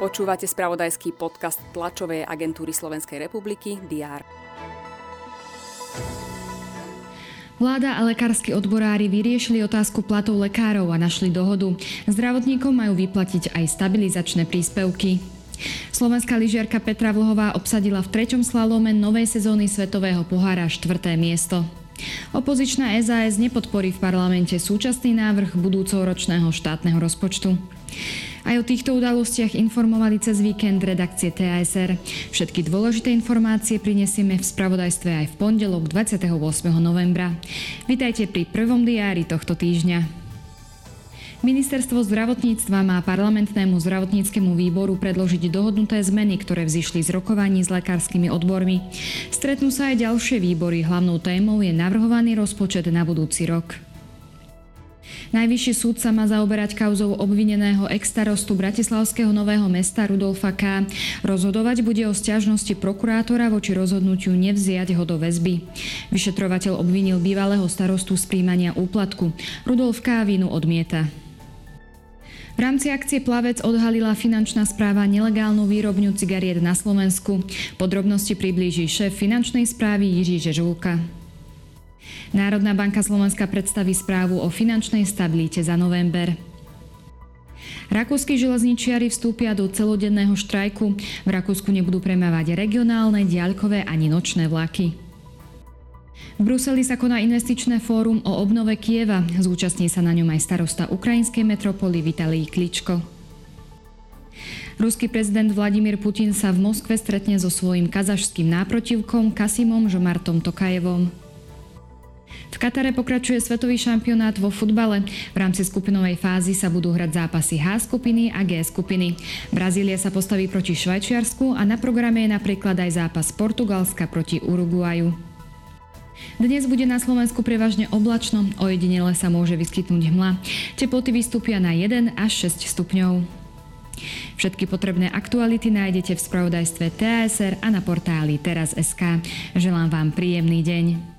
Počúvate spravodajský podcast tlačovej agentúry Slovenskej republiky DR. Vláda a lekársky odborári vyriešili otázku platov lekárov a našli dohodu. Zdravotníkom majú vyplatiť aj stabilizačné príspevky. Slovenská lyžiarka Petra Vlhová obsadila v treťom slalome novej sezóny Svetového pohára štvrté miesto. Opozičná SAS nepodporí v parlamente súčasný návrh budúceho ročného štátneho rozpočtu. Aj o týchto udalostiach informovali cez víkend redakcie TASR. Všetky dôležité informácie prinesieme v spravodajstve aj v pondelok 28. novembra. Vitajte pri prvom diári tohto týždňa. Ministerstvo zdravotníctva má parlamentnému zdravotníckému výboru predložiť dohodnuté zmeny, ktoré vzýšli z rokovaní s lekárskymi odbormi. Stretnú sa aj ďalšie výbory. Hlavnou témou je navrhovaný rozpočet na budúci rok. Najvyšší súd sa má zaoberať kauzou obvineného ex-starostu Bratislavského nového mesta Rudolfa K. Rozhodovať bude o stiažnosti prokurátora voči rozhodnutiu nevziať ho do väzby. Vyšetrovateľ obvinil bývalého starostu z príjmania úplatku. Rudolf K. vinu odmieta. V rámci akcie Plavec odhalila finančná správa nelegálnu výrobňu cigariet na Slovensku. Podrobnosti priblíži šéf finančnej správy Jiří Žežulka. Národná banka Slovenska predstaví správu o finančnej stabilite za november. Rakúsky železničiari vstúpia do celodenného štrajku. V Rakúsku nebudú premávať regionálne, diaľkové ani nočné vlaky. V Bruseli sa koná investičné fórum o obnove Kieva. Zúčastní sa na ňom aj starosta ukrajinskej metropoly Vitalij Kličko. Ruský prezident Vladimír Putin sa v Moskve stretne so svojím kazašským náprotivkom Kasimom Žomartom Tokajevom. V Katare pokračuje svetový šampionát vo futbale. V rámci skupinovej fázy sa budú hrať zápasy H skupiny a G skupiny. Brazília sa postaví proti Švajčiarsku a na programe je napríklad aj zápas Portugalska proti Uruguaju. Dnes bude na Slovensku prevažne oblačno, ojedinele sa môže vyskytnúť hmla. Teploty vystúpia na 1 až 6 stupňov. Všetky potrebné aktuality nájdete v spravodajstve TASR a na portáli teraz.sk. Želám vám príjemný deň.